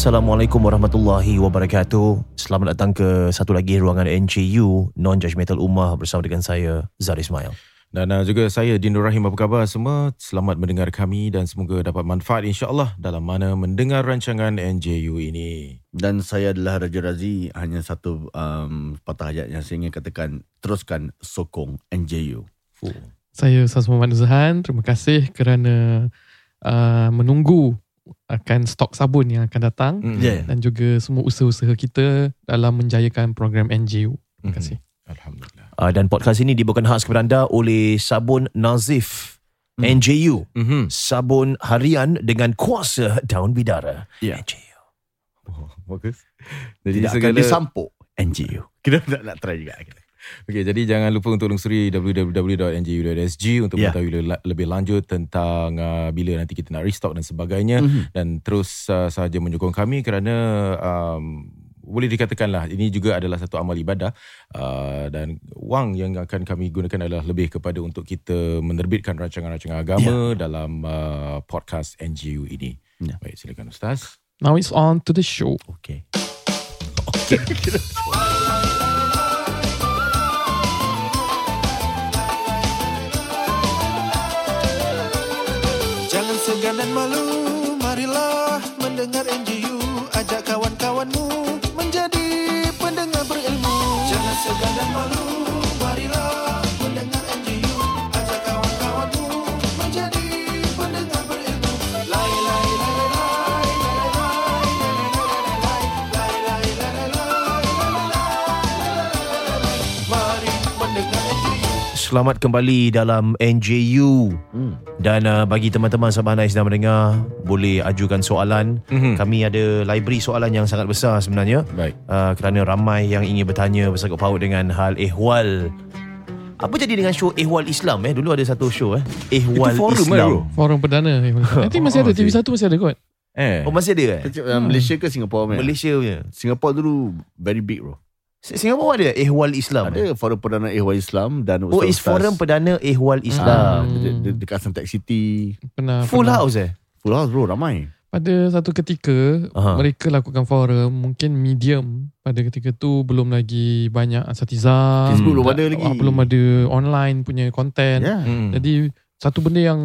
Assalamualaikum warahmatullahi wabarakatuh. Selamat datang ke satu lagi ruangan NJU Non-Judgmental Ummah bersama dengan saya Zar Ismail. Dan uh, juga saya Dinur Rahim apa khabar semua Selamat mendengar kami dan semoga dapat manfaat insyaAllah Dalam mana mendengar rancangan NJU ini Dan saya adalah Raja Razi Hanya satu um, patah hayat yang saya ingin katakan Teruskan sokong NJU Fuh. Saya Ustaz Muhammad Nuzhan. Terima kasih kerana uh, menunggu akan stok sabun yang akan datang Mm. Yeah. dan juga semua usaha-usaha kita dalam menjayakan program NGU. Terima kasih. Alhamdulillah Uh, dan podcast ini dibawakan khas kepada anda oleh Sabun Nazif Hmm. NJU. mm-hmm. Sabun harian dengan kuasa daun bidara. Ya. NJU. oh, Bagus Jadi Tidak akan segala disampuk NJU Kita nak, nak try juga kita. Okey, jadi jangan lupa untuk lungsuri www.nju.sg untuk Ya. mengetahui le- lebih lanjut tentang uh, bila nanti kita nak restock dan sebagainya Mhm. dan terus uh, sahaja menyokong kami kerana um, boleh dikatakanlah ini juga adalah satu amal ibadah uh, dan wang yang akan kami gunakan adalah lebih kepada untuk kita menerbitkan rancangan-rancangan agama dalam uh, podcast NGU ini. Ya. Baik, silakan Ustaz. Now it's on to the show. Okay Jangan Selamat kembali dalam NJU. hmm. Dan uh, bagi teman-teman sahabat anda yang sedang mendengar, boleh ajukan soalan. Mhm. Kami ada library soalan yang sangat besar sebenarnya. Baik. uh, kerana ramai yang ingin bertanya bersangkut paut dengan hal ehwal apa jadi dengan show Ehwal Islam eh dulu ada satu show eh Ehwal Itu forum, Islam eh, bro? Forum perdana. Nanti masih ada Oh, TV1 masih ada kot. Eh. oh masih ada eh Uh, Malaysia ke Singapura man? Malaysia punya Singapura dulu very big bro Singapura ada Ehwal Islam eh? Ada forum perdana Ehwal Islam Dan oh is ustaz-ustaz. forum perdana Ehwal Ah, Islam de- de- Dekat Suntec City Pernah full pernah. house eh Full house bro ramai Pada satu ketika Aha. mereka lakukan forum mungkin medium pada ketika tu belum lagi banyak asatiza. Facebook belum ada lagi ah, Belum ada online punya content. Ya Hmm. Jadi satu benda yang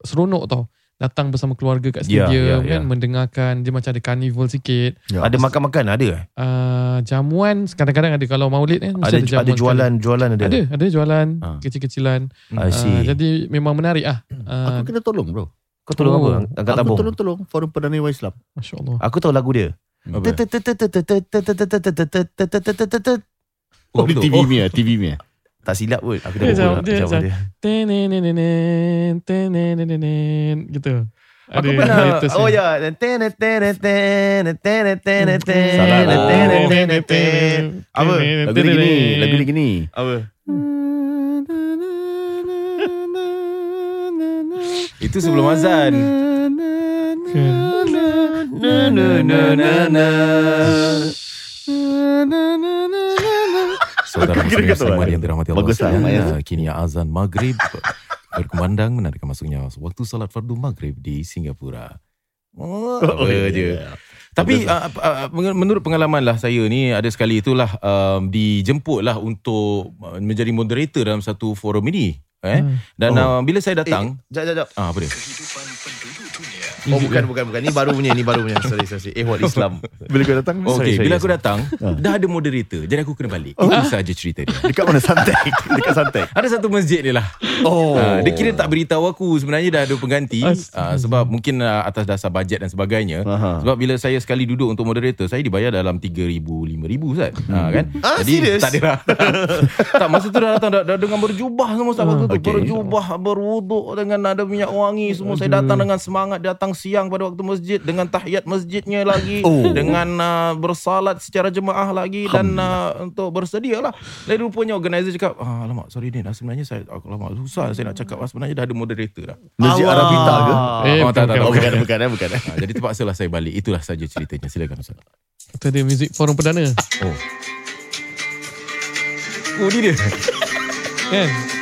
seronok tau datang bersama keluarga kat Ya, stadium ya, ya. kan mendengarkan dia macam ada carnival sikit Ya. ada makan-makan ada eh uh, jamuan kadang-kadang ada kalau maulid kan ada mesti ada jamuan jualan sekali. jualan ada ada ada jualan Ah. kecil-kecilan I see uh, jadi memang menarik ah uh, Aku kena tolong bro kau tolong Oh. apa angkat Aku tabung tolong-tolong Forum perdana Ehwal Islam masya-Allah aku tahu lagu dia? Oh, di. TV Oh. punya TV punya tak silap pun aku dah nak dia macam dia. Tenenenenen gitu. Aku Ada pernah Oh ya. Apa? Lagu ni gini Lagu ni gini. Apa? Itu sebelum azan. Na na na na na Saudara Aku kira muslim kata Saiman apa? yang dirahmati Allah Bagus lah, sekalian, uh, Kini azan maghrib berkumandang menandakan masuknya waktu salat fardu maghrib di Singapura. Oh, apa ya, je. ya. Tapi uh, uh, menur- menurut pengalaman lah saya ni ada sekali itulah um, dijemput lah untuk uh, menjadi moderator dalam satu forum ini. Eh? Hmm. Dan Oh. uh, bila saya datang, Jap jap jap ah, apa dia? Oh bukan bukan bukan Ni baru punya Ni baru punya Sorry sorry Ehwal Islam Bila kau datang Oh, Sorry, okay. sorry, Bila aku datang, dah ada moderator. Jadi aku kena balik. Itu sahaja cerita dia. Dekat mana Santek Dekat Santek Ada satu masjid dia lah. Oh Ah, dia kira tak beritahu aku sebenarnya dah ada pengganti uh, sebab mungkin uh, atas dasar bajet dan sebagainya. Aha. Sebab bila saya sekali duduk untuk moderator, saya dibayar dalam 3000 5000 Ustaz. Ha kan? Ah, Jadi serious? tak ada lah. tak masa tu dah datang dah, dah dengan berjubah semua Ustaz waktu tu Okay. berjubah berwuduk dengan ada minyak wangi semua. Saya datang dengan semangat datang siang pada waktu masjid dengan tahiyat masjidnya lagi Oh. dengan uh, bersalat secara jemaah lagi dan uh, untuk bersedia lah. Lalu rupanya organizer cakap, ah, alamak sorry ni, sebenarnya saya ah, alamak susah saya nak cakap ah, sebenarnya dah ada moderator dah. Masjid Allah. Arabita ke? Eh, Oh, bukan, tak, tak, bukan, bukan. bukan, bukan, bukan. Ah, jadi terpaksalah saya balik. Itulah saja ceritanya. Silakan Ustaz. Itu ada muzik forum perdana. Oh. Oh, dia. Kan?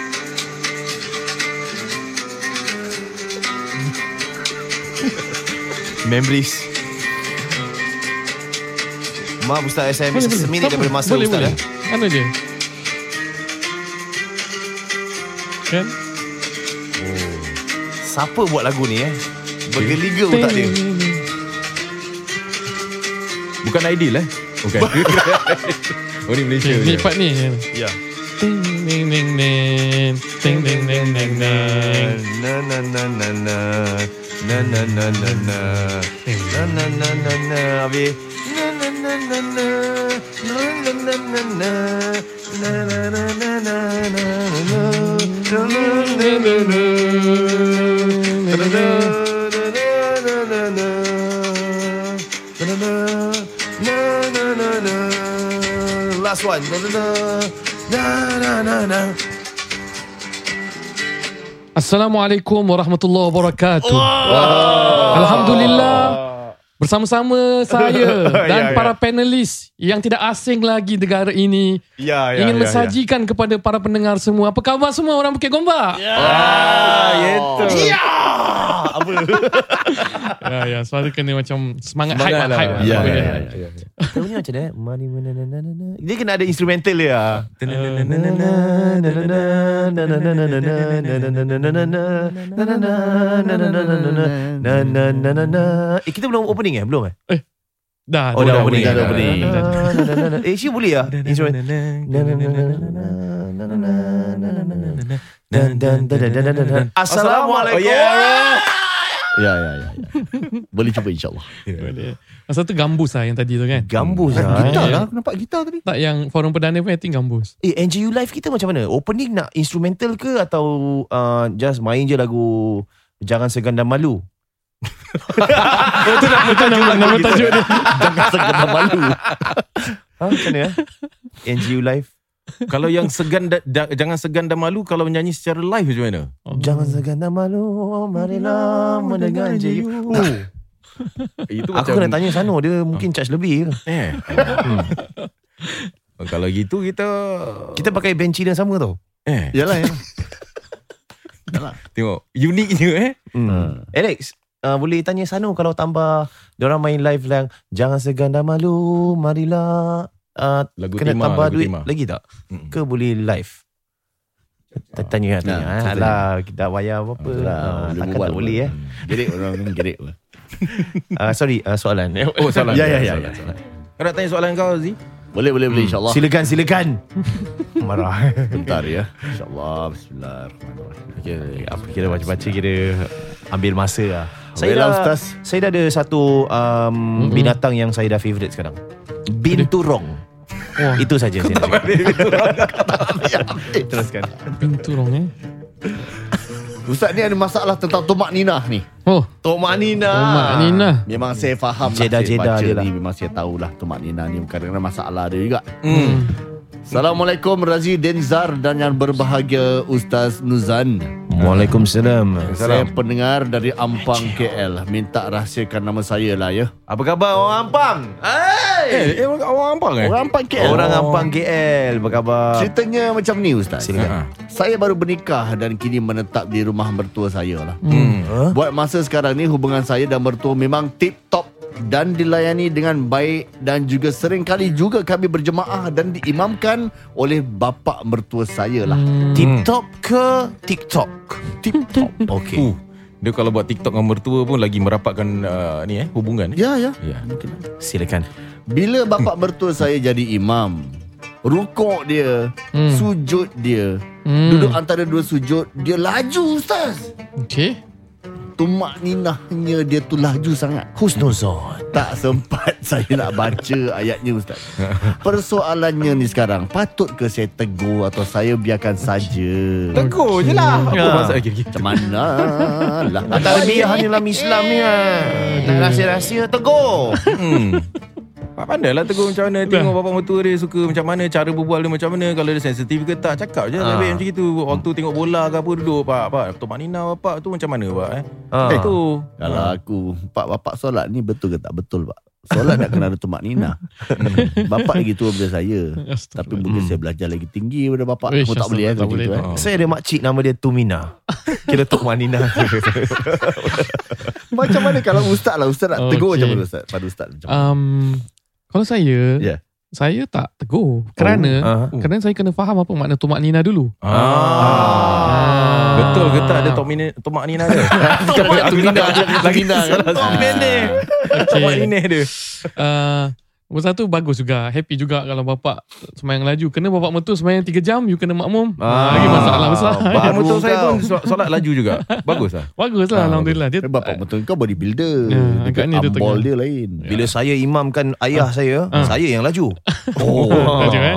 Memories. Maaf Ustaz saya Boleh, ambil seminit Tak daripada masa boleh, Ustaz boleh. ya. Anu je. Kan? Siapa buat lagu ni eh? Bergeliga otak dia. Bukan Aidil eh? Bukan. oh, ni Malaysia. Okay, ni part ni. Ya. Ting ding ding ding. Ting ding ding ding ding. Na na na na na Na na na na na. Na na na na na. Abi. Na na na na na. Na na na na na. Na na na na na na. Na na na na na. na. Last one. Na na na na na. Assalamualaikum warahmatullahi wabarakatuh. Alhamdulillah bersama-sama saya dan Ya, ya. para panelis yang tidak asing lagi negara ini Ya, ingin mensajikan kepada para pendengar semua. Apa khabar semua orang Bukit Gombak? Ya, Ah, itu. Ya. Apa? ya, ya suara kena macam semangat, Semangat hype lah. lah. Hype lah. Ya, ya, ya. Tahu ni macam mana? Money mana na na na na. Dia kena ada instrumental dia. Eh kita belum opening eh? Belum eh? Dah, Oh dah, dah opening. dah, Dah opening. opening. Eh, Syi boleh lah instrument. Assalamualaikum. Ya, ya, ya. ya. Boleh cuba insyaAllah. Boleh. Tu gambus lah yang tadi tu kan. Gambus lah. Gitar eh. lah. Aku nampak gitar tadi. Tak yang forum perdana pun I think gambus. Eh, NGU Live kita macam mana? Opening nak instrumental ke atau uh, just main je lagu Jangan Segan dan Malu? Itu nama, nama tajuk dia. Jangan Segan dan Malu. ha, macam mana? eh? NGU Live. Kalau yang segan da, da, jangan segan dan malu kalau menyanyi secara live macam mana? Jangan segan dan malu, marilah mendengar NGU. Oh, Itu aku kena tanya Sano, dia mungkin charge lebih ke? Eh. Kalau gitu kita Kita pakai band Cina sama tau. eh Yalah, ya. tengok uniknya eh. Hmm. Alex, uh, boleh tanya Sano kalau tambah diorang main live lang Jangan segan dan malu, marilah uh, Lagu kena tema, tambah lagu duit tema. lagi tak? Mm-mm. Ke boleh live? Tanya tanya, tanya. Nah, Ah, kita Alah, kita tak bayar apa-apa. Ah, boleh takkan berbual tak boleh eh. Gerik orang ni gerik. apa. Uh, sorry, uh, soalan. Oh salah. Ya, ya, ya, ya. Kau nak tanya soalan kau Zi? Boleh, boleh, boleh insyaAllah. Silakan, silakan. Marah. Bentar ya. InsyaAllah. Bismillahirrahmanirrahim. Okay, apa kira baca-baca kira ambil masa lah. Saya dah, Ustaz. saya dah ada satu um, Mm-mm. binatang yang saya dah favourite sekarang. Binturong. Wah, Itu saja saya nak cakap. Teruskan. pintu rong eh. Ustaz ni ada masalah tentang Tomak Ninah ni. Oh, Tok Nina. Mak Nina. Memang saya faham lah. Saya jeddah baca dia lah. ni memang saya tahulah Tomak Ninah ni kadang-kadang masalah dia juga. Hmm. Assalamualaikum Razi Denzar dan yang berbahagia Ustaz Nuzan. Waalaikumsalam. Saya pendengar dari Ampang KL. Minta rahsiakan nama saya lah ya. Apa khabar orang Ampang? Hey! Eh, eh orang orang Ampang eh? Orang Ampang KL. Orang Ampang KL, apa khabar? Ceritanya macam ni Ustaz. Silakan. Saya baru bernikah dan kini menetap di rumah mertua saya lah. Hmm. Huh? Buat masa sekarang ni hubungan saya dan mertua memang tip-top dan dilayani dengan baik dan juga sering kali juga kami berjemaah dan diimamkan oleh bapa mertua saya lah. Tip top ke TikTok? Tip-top. Okey. Uh, dia kalau buat TikTok dengan mertua pun lagi merapatkan uh, ni eh hubungan eh. Ya, ya. Ya. Silakan. Bila bapa mertua saya jadi imam, rukuk dia, Hmm. sujud dia, Hmm. duduk antara dua sujud, dia laju ustaz. Okay. Tumak ninahnya dia tu laju sangat. Husnuzon. Tak sempat saya nak baca ayatnya Ustaz. Persoalannya ni sekarang, patut ke saya tegur atau saya biarkan saja? Tegur je lah. Apa Ya. masalah lagi? Macam mana lah. Tarbiyah ni dalam Islam ni lah. Nak rahsia-rahsia tegur. Hmm. Pak pandai lah tegur macam mana Tengok bapak mertua dia suka macam mana Cara berbual dia macam mana Kalau dia sensitif ke tak Cakap je Ah. Lebih macam itu Waktu tengok bola ke apa Duduk pak Pak Tok Nina bapak tu macam mana pak eh Ah. Itu Kalau aku, Pak bapak solat ni betul ke tak betul Pak? Solat nak kena ada tumak nina. bapak lagi tua daripada saya. Tapi mungkin saya belajar lagi tinggi daripada bapak. Aku tak boleh eh. tak boleh. gitu, eh. Saya ada makcik nama dia Tumina. Kira Tok Manina. Macam mana kalau ustaz lah Ustaz nak tegur macam mana ustaz Pada ustaz macam mana Um, kalau saya, Ya. saya tak tegur. Kerana, Ah. kerana saya kena faham apa makna tumak nina dulu. ah. Betul ke tak ada Tok Nina Tok Mak Nina dia Tok Nina Lagi Nina Tok Nina dia Uh, Nombor satu bagus juga Happy juga kalau bapak Semayang laju Kena bapak mertua semayang 3 jam You kena makmum ah, Lagi masalah besar Bapak Baru mertua saya pun sol- Solat laju juga Bagus lah Bagus lah Alhamdulillah Dia Bapak betul kau bodybuilder Ya, Dia agaknya dia Ambol tengah. dia lain Bila saya imamkan ayah saya, Ah. saya yang laju. Oh. Laju, eh?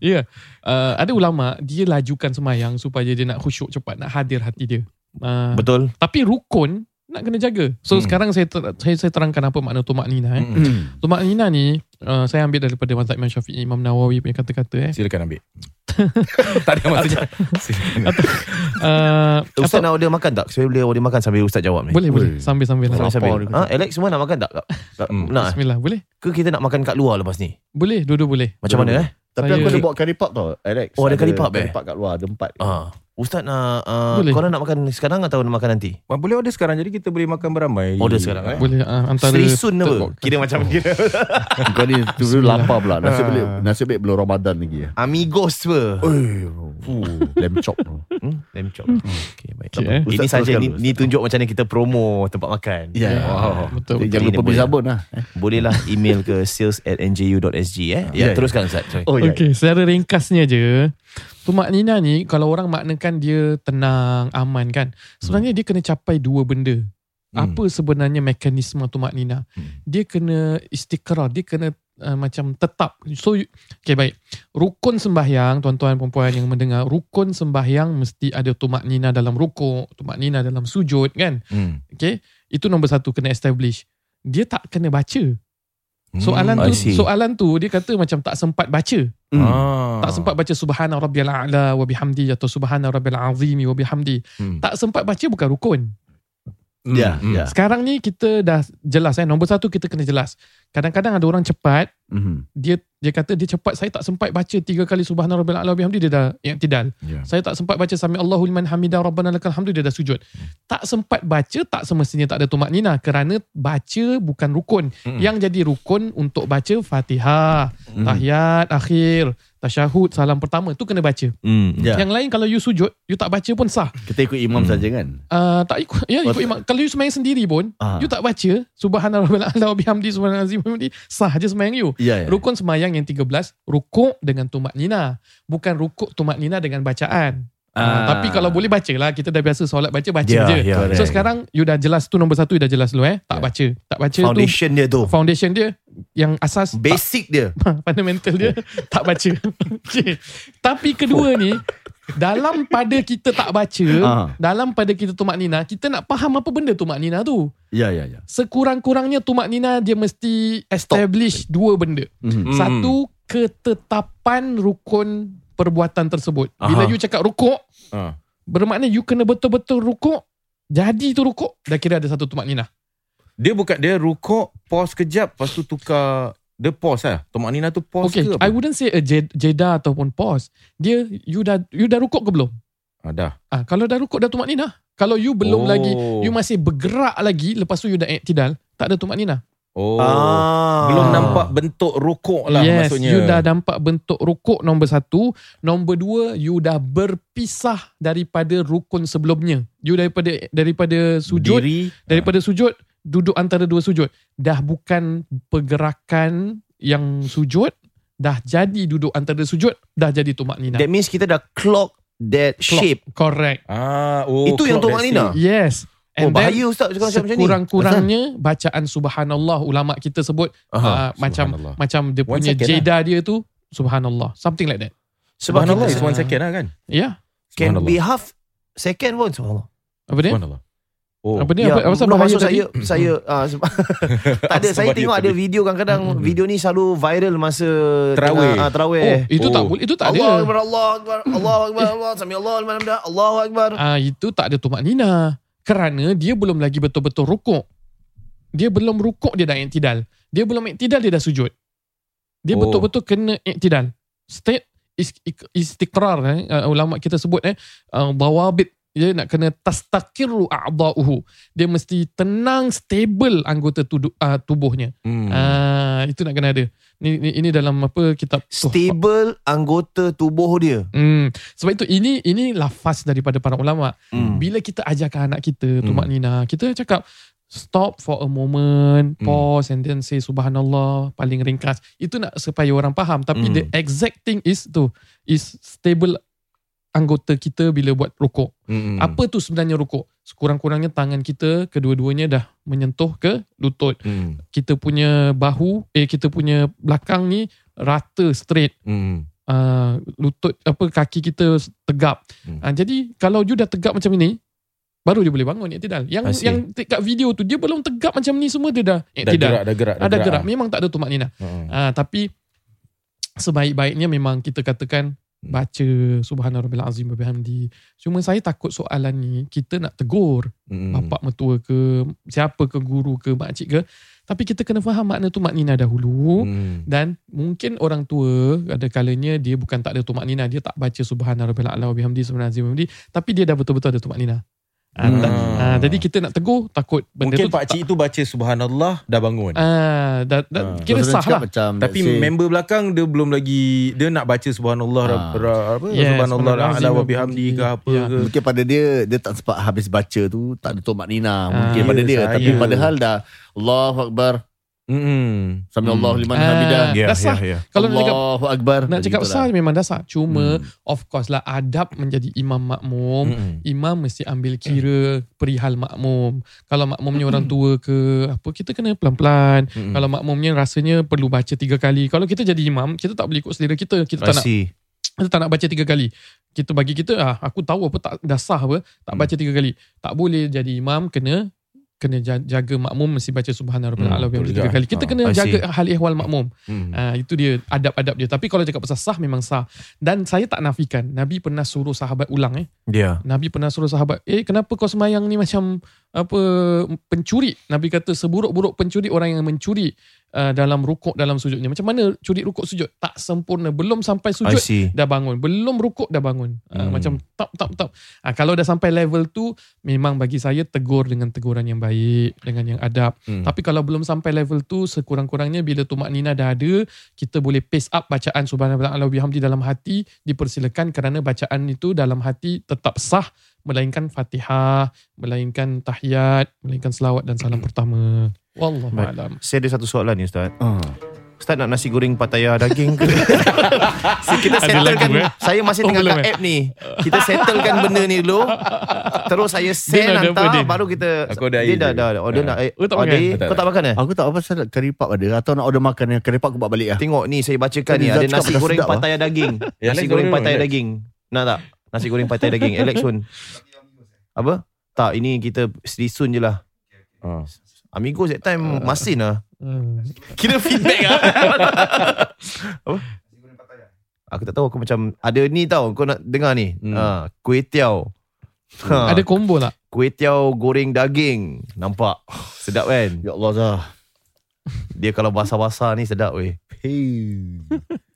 Ya yeah. uh, Ada ulama Dia lajukan semayang Supaya dia nak khusyuk cepat Nak hadir hati dia uh, Betul. Tapi rukun Nak kena jaga So Hmm. sekarang saya, ter, saya saya terangkan Apa makna tumak nina eh. Hmm. Tumak nina ni uh, Saya ambil daripada Mazhab Imam Syafi'i Imam Nawawi punya kata-kata eh. Silakan ambil Tak ada maksudnya Silakan uh, Ustaz atau- nak order makan tak? Saya boleh order makan sambil Ustaz jawab ni. Boleh boleh Sambil-sambil lah. Sambil-sambil. Ha, Alex semua nak makan tak? tak Hmm. Nak? eh? Bismillah Boleh Ke kita nak makan kat luar lepas ni? Boleh Dua-dua boleh Macam mana eh? Tapi Saya- aku ada bawa curry pop tau Alex Oh, ada curry pop, eh? Curry pop kat luar Ada empat Ah. Ustaz nak uh, Boleh. korang nak makan sekarang atau nak makan nanti? Boleh order sekarang Jadi kita boleh makan beramai Order sekarang, eh? Boleh uh, Antara Serisun third apa? Kira macam kira Kau ni tu lapar pula Nasib Ah. baik Nasib baik belum Ramadan lagi ya. Amigos apa? Eh, Lamb chop Hmm? Lamb chop. Okay, baik. Okay, eh. Ini Ustaz saja ni, ni tunjuk macam mana kita promo tempat makan. Ya Wow. Betul Jadi betul. Jangan lupa boleh. beli sabun lah eh. Bolehlah email ke sales at nju.sg eh. Ya, Ya, teruskan Ustaz. Oh ya Okay secara ringkasnya je Tumak Nina ni Kalau orang maknakan dia tenang Aman kan Sebenarnya dia kena capai dua benda Hmm. Apa sebenarnya mekanisme tumak nina? Hmm. Dia kena istikrar, dia kena uh, macam tetap. So you- okay baik. Rukun sembahyang tuan-tuan perempuan yang mendengar, rukun sembahyang mesti ada tumak nina dalam rukuk, tumak nina dalam sujud kan? Hmm. Okay? Itu nombor satu kena establish. Dia tak kena baca. Soalan Hmm, tu soalan tu dia kata macam tak sempat baca. Hmm. Ah. Tak sempat baca subhana rabbiyal a'la wa bihamdi atau subhana rabbil azimi wa bihamdi. Hmm. Tak sempat baca bukan rukun. Ya Hmm. ya Sekarang ni kita dah jelas eh. Nombor satu kita kena jelas. Kadang-kadang ada orang cepat. Mhm. Dia dia kata dia cepat. Saya tak sempat baca tiga kali Subhana Rabbil A'la wa bihamdi. Dia dah i'tidal. Ya. Saya tak sempat baca Sami Allahu liman hamidah Rabbana lakal hamdu. Dia dah sujud. Tak sempat baca tak semestinya tak ada tumak nina. Kerana baca bukan rukun. Mm. Yang jadi rukun untuk baca Fatihah. Tahiyat akhir. Tasyahud. Salam pertama. tu kena baca. Hmm. Ya Yang lain kalau you sujud. You tak baca pun sah. Kita ikut imam Hmm. saja kan Uh, tak ikut ya Oh, ikut imam. Kalau you semayang sendiri pun, Ah. you tak baca subhana rabbil a'la bihamdi subhana azim bihamdi, sah je semayang you. Ya ya Rukun semayang yang 13, rukuk dengan tumak nina. Bukan rukuk tumak nina dengan bacaan. Ah. Ah. tapi kalau boleh baca lah Kita dah biasa solat baca Baca Ya, je ya, So correct. sekarang You dah jelas tu Nombor satu you dah jelas dulu eh Tak Ya. baca Tak baca Foundation dia tu. tu Foundation dia Yang asas tak- Basic dia. fundamental dia tak baca. Okay. Tapi kedua ni dalam pada kita tak baca, Ah. dalam pada kita tumak nina, kita nak faham apa benda tumak nina tu. Ya ya ya Sekurang-kurangnya tumak nina dia mesti establish dua benda. Mhm. Satu ketetapan rukun perbuatan tersebut. Bila Aha. you cakap rukuk, Ah. bermakna you kena betul-betul rukuk. Jadi tu rukuk, dah kira ada satu tumak nina. Dia bukan dia rukuk pause kejap lepas tu tukar dia pause lah. Tomak Nina tu pause Okay, ke I apa? wouldn't say a jed- jeda ataupun pause. Dia you dah you dah rukuk ke belum? Ah, dah. Ah, kalau dah rukuk dah tumak nina. Kalau you belum Oh. lagi, you masih bergerak lagi lepas tu you dah iktidal, tak ada tumak nina. Oh. Ah. Belum nampak bentuk rukuk lah yes, maksudnya. you dah nampak bentuk rukuk nombor satu. Nombor dua, you dah berpisah daripada rukun sebelumnya. You daripada daripada sujud, Diri. daripada sujud, duduk antara dua sujud. Dah bukan pergerakan yang sujud, dah jadi duduk antara sujud, dah jadi tumak nina. That means kita dah clock that Clock. shape. Correct. Ah, oh, Itu yang that Nina? Yes. Oh And then bahaya Ustaz Cakap macam ni sekurang-kurangnya bacaan subhanallah ulama kita sebut uh, Aha, macam subhanallah. macam dia One punya jeda dia tu subhanallah something like that Sebab Subhanallah kita is one second lah kan ya Can Subhanallah. be half Second pun Subhanallah apa dia Subhanallah Oh apa dia apa, apa bahaya maksud tadi saya saya uh, sebab tak ada saya Sebab tengok ada video kadang-kadang Mm-mm. video ni selalu viral masa Terawih. uh, terawih. oh itu tak Oh. boleh itu tak Allah ada akbar Allah akbar Allah akbar Allah sami Allah liman hamdah Allahu akbar. Ah itu tak ada tumak nina kerana dia belum lagi betul-betul rukuk. Dia belum rukuk dia dah iktidal. Dia belum iktidal dia dah sujud. Dia Oh. betul-betul kena iktidal. State istiqrar eh uh, ulama kita sebut eh uh, dawabit dia nak kena tastaqiru a'dha'uhu. Dia mesti tenang stable anggota tudu, uh, tubuhnya. hmm. Ah itu nak kena ada. Ni, ni ini dalam apa kitab Stable anggota tubuh dia. Hmm. Sebab itu ini ini lafaz daripada para ulama. Hmm. Bila kita ajarkan anak kita tumak nina, kita cakap stop for a moment, Hmm. pause and then say subhanallah paling ringkas. Itu nak supaya orang faham. Tapi Hmm. the exact thing is tu is stable anggota kita bila buat rukuk. Hmm. Apa tu sebenarnya rukuk? Sekurang-kurangnya tangan kita kedua-duanya dah menyentuh ke lutut. Hmm. Kita punya bahu, eh kita punya belakang ni rata straight Hmm. uh, lutut apa kaki kita tegap. Hmm. Uh, jadi kalau you dah tegap macam ini baru dia boleh bangun iktidal. I Yang see. yang kat video tu dia belum tegap macam ni semua dia dah Dah iktidal. gerak, dah gerak. Ada gerak. Memang tak ada tumak nina. Hmm. Uh, tapi sebaik-baiknya memang kita katakan. Baca subhanarabbil azim wa bihamdi. Cuma saya takut soalan ni kita nak tegur Hmm. bapak mertua ke siapa ke guru ke makcik ke tapi kita kena faham makna tumak nina dahulu. Hmm. Dan mungkin orang tua ada kalanya dia bukan tak ada tumak nina, dia tak baca subhanarabbil a'la wa bihamdi subhanazim wa bihamdi, tapi dia dah betul-betul ada tumak nina. Ah, Hmm. tak- ah, jadi kita nak tegur takut benda Mungkin tu pak cik tu baca subhanallah dah bangun. ah dah, dah Ah. kira sah lah. Macam, Tapi say, member belakang dia belum lagi dia nak baca subhanallah Ah. apa Yes, subhanallah subhanallah ala wa bihamdi ke apa Ya. ke. Mungkin pada dia Dia tak sempat habis baca tu Tak ada tumak nina Mungkin Ah, pada ya, dia saya. Tapi padahal dah Allahu Akbar Hmm. Sami Allah liman Ah, hamidah dah sah. Kalau nak cakap Allahu Akbar nak cakap Gitu sah lah. memang dah sah. Cuma Hmm. of course lah adab menjadi imam makmum. Hmm. Imam mesti ambil kira perihal makmum. Kalau makmumnya orang tua ke apa kita kena pelan-pelan. Hmm. Kalau makmumnya rasanya perlu baca tiga kali. Kalau kita jadi imam, kita tak boleh ikut selera kita. Kita tak nak Rasi. kita tak nak baca tiga kali. Kita bagi kita ah aku tahu apa tak dah sah apa, tak Hmm. baca tiga kali. Tak boleh jadi imam kena kena ja- jaga makmum mesti baca subhanallah Hmm, hmm, tiga kali. Kita Ah, kena see. jaga hal ehwal makmum. Hmm. Ah itu dia adab-adab dia. Tapi kalau cakap pasal sah memang sah. Dan saya tak nafikan Nabi pernah suruh sahabat ulang eh. Dia. Nabi pernah suruh sahabat, "Eh kenapa kau semayang ni macam apa pencuri?" Nabi kata seburuk-buruk pencuri orang yang mencuri uh, dalam rukuk dalam sujudnya. Macam mana curi rukuk sujud? Tak sempurna. Belum sampai sujud dah bangun. Belum rukuk dah bangun. Hmm. Hmm. macam tak tak tak. Uh, kalau dah sampai level tu memang bagi saya tegur dengan teguran yang baik, dengan yang adab. Hmm. Tapi kalau belum sampai level tu sekurang-kurangnya bila tumak nina dah ada, kita boleh pace up bacaan subhanallah bihamdi dalam hati dipersilakan kerana bacaan itu dalam hati tetap sah melainkan Fatihah, melainkan tahiyat, melainkan selawat dan salam pertama. Wallahu alam. Saya ada satu soalan ni Ustaz. Ah. Ustaz nak nasi goreng pataya daging ke? so, kita settlekan. lagu, eh? Saya masih Oh, tengah belum, kat eh? app ni. Kita settlekan benda ni dulu. Terus saya send apa, hantar. Din? Baru kita. Aku ada Dia dah, je. dah. Oh, dia Ah. nak air. Oh, tak Oh, Tak, Kau tak makan eh? Aku tak apa pasal curry pap ada Atau nak order makan yang Curry pap aku buat balik lah Tengok ni saya bacakan ni. Ada cakap nasi dah goreng pataya daging. Ya, Nasi goreng order, pataya daging. Nak tak? Nasi goreng pataya daging. Sun. Apa? Tak, ini kita Srisun je lah. Ah. Amigos that time masin lah. Hmm. Kira feedback lah. Apa? Aku tak tahu aku macam ada ni tau kau nak dengar ni. Hmm. Ha, kuih tiaw. Ha, Ada combo tak? kuih tiaw goreng daging. Nampak? Sedap kan? Ya Allah Zah Dia kalau basah-basah ni sedap weh. Hey.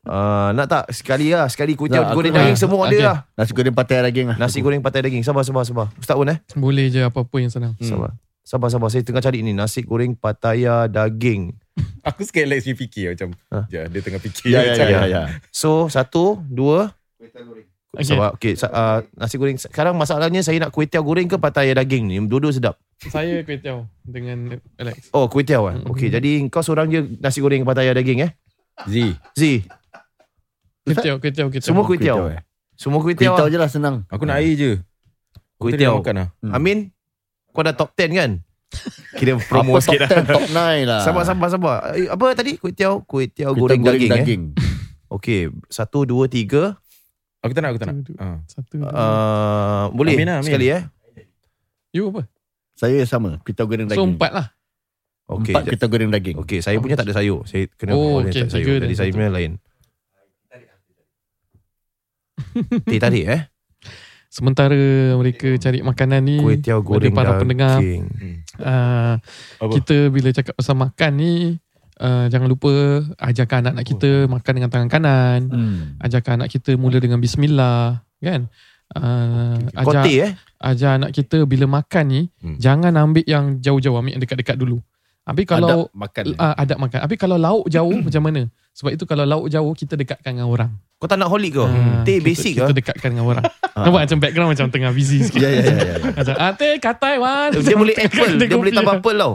Uh, nak tak? Sekali lah Sekali kuih tiaw goreng daging semua ada Okay. lah. Nasi goreng patai daging lah. Nasi goreng patai daging. Sabar sabar sabar. Ustaz pun eh? Boleh je apa-apa yang senang. Hmm. Sabar. Sabar sabar. Saya tengah cari ni. Nasi goreng pataya daging. Aku sikit Alex ni fikir macam Ha? ya, dia tengah fikir Ya ya macam, ya ya. So satu Dua. Okay. Sabar Okay. Sa- uh, Nasi goreng. Sekarang masalahnya Saya nak kuih tiaw goreng ke pataya daging ni? Dua-dua sedap. Saya kuih tiaw dengan Alex. Oh kuih tiaw eh? Mm-mm. Okay jadi kau seorang je Nasi goreng pataya daging eh? Z Z Kuih tiaw, kuih tiaw, kuih tiaw. Semua kuih Kuih tiaw tiaw, eh? Semua kuih Kuih tiaw lah. je lah senang Aku nak air je Kuih tiaw makan lah Hmm. Amin Kau dah top 10 kan? Kira promo Apa top sikit 10, lah. top 9 lah. Sabar, sabar, sabar. Eh, Apa tadi? Kuih tiaw, kuih tiaw goreng, goreng daging, daging. eh. Okey, satu, dua, tiga. Aku tak nak, aku tak nak. Satu, Ah. Satu. dua. Uh, boleh Amin lah, amin. sekali eh. you apa? Saya sama. Kita goreng So daging. empat lah. Okey. Empat kita goreng daging. Okey, saya punya tak ada sayur. Saya kena Oh, okey, tak sayur. Jadi saya punya lain. Teh tarik eh. Sementara mereka cari makanan ni Kuih tiaw goreng para pendengar. uh, kita bila cakap pasal makan ni uh, jangan lupa ajarkan anak-anak kita makan dengan tangan kanan. Hmm. ajarkan anak kita mula dengan bismillah kan? Uh, Kau ajar teh eh. ajar anak kita bila makan ni Hmm. jangan ambil yang jauh-jauh ambil yang dekat-dekat dulu. Habis kalau Adab makan. uh, adab makan. Habis kalau lauk jauh macam mana Sebab itu kalau lauk jauh kita dekatkan dengan orang Kau tak nak holik ke? Ah, Teh kita, basic ke? Kita dekatkan dengan orang Nampak macam background macam tengah busy sikit Ya, ya, ya. ya. Macam ah, teh katai wan Dia boleh apple, dia Tengok boleh tambah apple tau.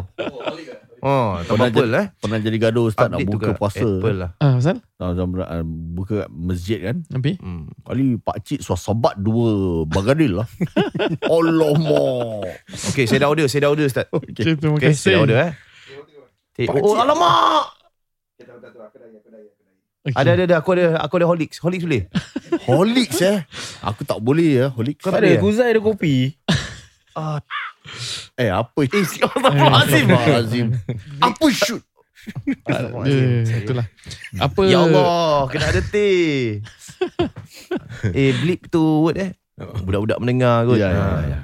Oh, tambah Pernah apple eh. Pernah jadi gaduh Ustaz nak buka puasa. Apple lah. Ah, Pasal zaman- ah, buka kat masjid kan. Habis Hmm. Kali pakcik suah sebat dua bagadil lah. Alamak. Okay, saya dah order, saya dah order Ustaz. okay. Terima Okay, kasih saya dah order eh. Teh. Oh, alamak. Okay. Ada, ada, ada. Aku ada, aku ada Horlicks. Horlicks boleh? Horlicks eh. Aku tak boleh ya. Horlicks. Kau Tak ada? Kuzai ada kopi. Eh apa itu? Azim. Azim. Apa shoot? Ya, itulah. Apa Ya Allah, kena ada teh. eh, blip tu word eh. Budak-budak mendengar kot. Ya, ya, Ah. ya.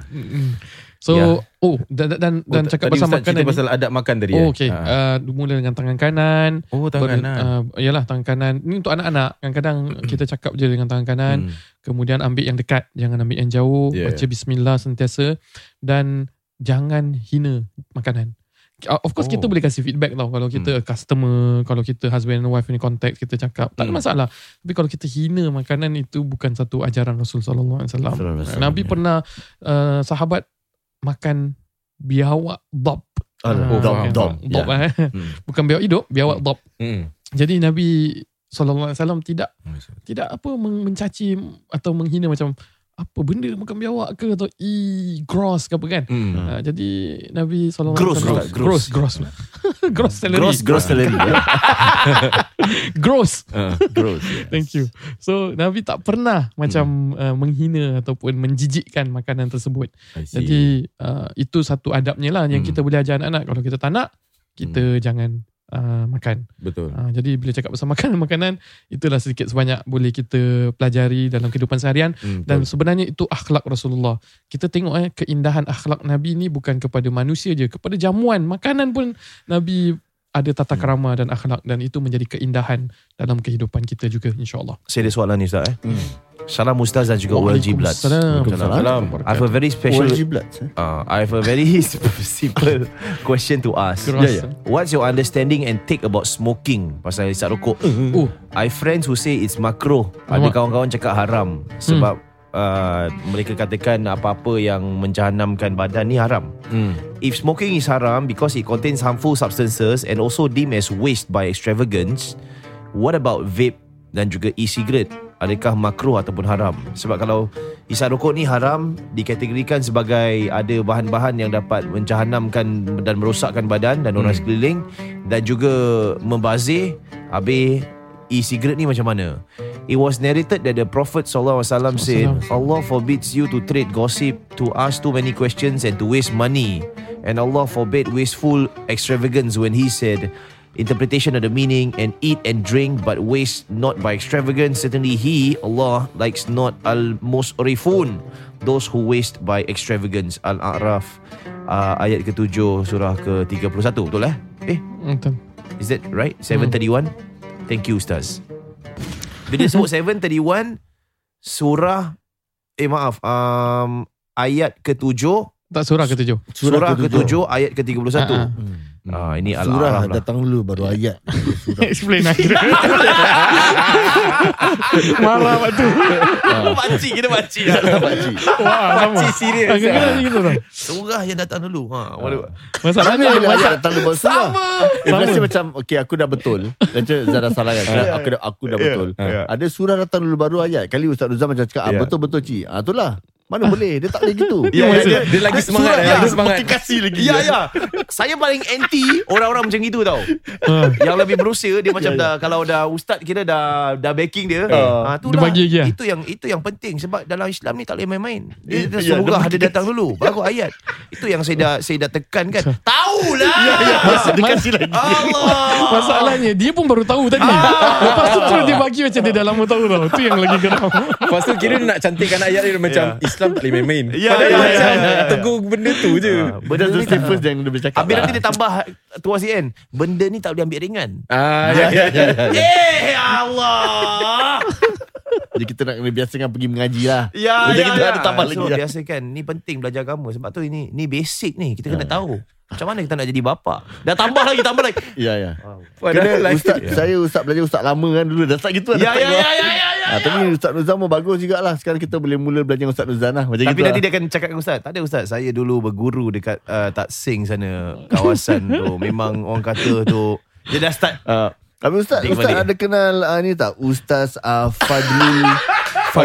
So Ya. oh dan dan dan, Oh, dan cakap pasal Ustaz makanan ni. pasal adab makan tadi. Oh eh? okey. Ah. Uh, mula dengan tangan kanan. Oh, tangan kanan. Uh, yalah tangan kanan. Ni untuk anak-anak. Kadang-kadang kita cakap je dengan tangan kanan. Hmm. Kemudian ambil yang dekat, jangan ambil yang jauh. Yeah. Baca bismillah sentiasa dan jangan hina makanan. Uh, Of course Oh. kita boleh kasih feedback tau kalau kita customer, kalau kita husband and wife ni contact kita cakap tak ada Hmm. masalah. Tapi kalau kita hina makanan itu bukan satu ajaran Rasul sallallahu alaihi wasallam. Sallallahu alaihi wasallam, Nabi ya. pernah uh, sahabat makan biawak dab. Alah, Ah, dab, kan? dab, Dab ya. eh. Hmm. Bukan biawak hidup, biawak dab. Hmm. Jadi Nabi sallallahu alaihi wasallam tidak tidak apa men- mencaci atau menghina macam apa benda makan biawak ke atau e gross ke apa kan. Hmm. Uh, jadi Nabi sallallahu Gross alaihi pula, wasallam gross gross gross salary Gross, Gross salary. gross Ah. Gross. ya. Thank you. So Nabi tak pernah macam uh, menghina ataupun menjijikkan makanan tersebut. Jadi uh, itu satu adabnya lah yang Hmm. kita boleh ajar anak-anak. Kalau kita tak nak, kita jangan uh, makan. Betul. Uh, jadi bila cakap pasal makanan makanan itulah sedikit sebanyak boleh kita pelajari dalam kehidupan seharian Hmm, dan betul. sebenarnya itu akhlak Rasulullah. Kita tengok eh keindahan akhlak Nabi ni bukan kepada manusia je, kepada jamuan, makanan pun Nabi ada tata kerama dan akhlak dan itu menjadi keindahan dalam kehidupan kita juga insya-Allah. Saya ada soalan ni Ustaz eh. Salam Ustaz dan juga OLG Blood. Waalaikumsalam. Waalaikumsalam. I have a very special OLG blood. eh? uh, I have a very simple question to ask. Keras. Ya, ya. What's your understanding and take about smoking? Pasal isap rokok. Oh, I have friends who say it's makruh. Ada kawan-kawan cakap haram sebab uh, mereka katakan apa-apa yang menjahanamkan badan ni haram. Hmm. If smoking is haram because it contains harmful substances and also deemed as waste by extravagance, what about vape dan juga e-cigarette? Adakah makruh ataupun haram? Sebab kalau isap rokok ni haram dikategorikan sebagai ada bahan-bahan yang dapat menjahanamkan dan merosakkan badan dan orang sekeliling dan juga membazir. Habis e-cigarette ni macam mana? It was narrated that the Prophet SAW said, Allah forbids you to trade gossip, to ask too many questions and to waste money. And Allah forbade wasteful extravagance when He said, interpretation of the meaning and eat and drink but waste not by extravagance. Certainly He, Allah, likes not al-musrifun, those who waste by extravagance. Al-A'raf uh, ayat ke-7 surah ke-31. Betul eh? Eh, betul. Is that right? 731? Thank you Ustaz. Bila sebut 731 surah eh maaf um, ayat ke-7 Tak surah ke-7. surah ke-7 ayat ke-31. Ah, ah. Ah ini Surah al-A'raf lah. datang dulu baru ayat. Explain akhir. Marah waktu. Pakcik kita pakcik. Wah, sama. Pakcik serius. Ah, Kadang-kadang gitu tau. Surah yang datang dulu. Ha, Masalahnya Mana masa ayat datang dulu surah. Eh, Sama. Macam Okay aku dah betul Macam Zara salah kan aku, dah, aku dah betul yeah. Ada surah datang dulu baru ayat Kali Ustaz Ruzan macam cakap ah, Yeah. Betul-betul cik ah, Itulah Mana boleh Dia tak boleh gitu Ya, Dia dia, dia lagi semangat, lagi ya, semangat. Motivasi lagi Ya, ya. Saya paling anti orang-orang macam itu tau. Ah. yang lebih berusia dia macam Ya, ya. dah kalau dah ustaz kira dah dah backing dia. Ah. Ah tu Dia lah. bagi lagi lah. Itu yang itu yang penting sebab dalam Islam ni tak boleh main-main. Dia, dia Ya, suruh dia dia, dia datang dulu baru ayat. Itu yang saya dah saya dah tekankan. Tahulah. Ya, ya. Dia kasih lagi Allah. Masalahnya Dia pun baru tahu tadi Lepas tu terus dia bagi Macam dia dah lama tahu tau Tu yang lagi geram Lepas tu kira dia nak cantikkan ayat dia macam Islam tak boleh main-main. Ya, Padahal ya, macam ya, ya. tegur benda tu je. Ah, Benda tu tak, first yang dia boleh cakap Habis lah. nanti dia tambah tuas kan. Benda ni tak boleh ambil ringan. Ah, ya, ya, ya. ya. Eh Allah. Jadi kita nak kena biasakan pergi mengaji lah Ya, Macam ya, kita ya. ada tambah lagi so, lah. biasakan Ni penting belajar agama Sebab tu ini ni basic ni Kita kena tahu Macam mana kita nak jadi bapa Dah tambah lagi Tambah lagi. Ya ya. Padahal Kena lagi- ustaz Saya ustaz belajar ustaz lama kan dulu. Dah start gitu lah Ya ya ya ya ya, ya. Ah, Tapi Ustaz Nuzam pun bagus juga lah Sekarang kita boleh mula belajar dengan Ustaz Nuzam lah Macam Tapi nanti lah. dia akan cakap dengan Ustaz Tak ada Ustaz Saya dulu berguru Dekat uh, Tak Sing sana Kawasan tu. Memang orang kata tu Dia dah start. Ah, Tapi Ustaz Ustaz ada kenal uh, ni tak? Ustaz uh, Fadli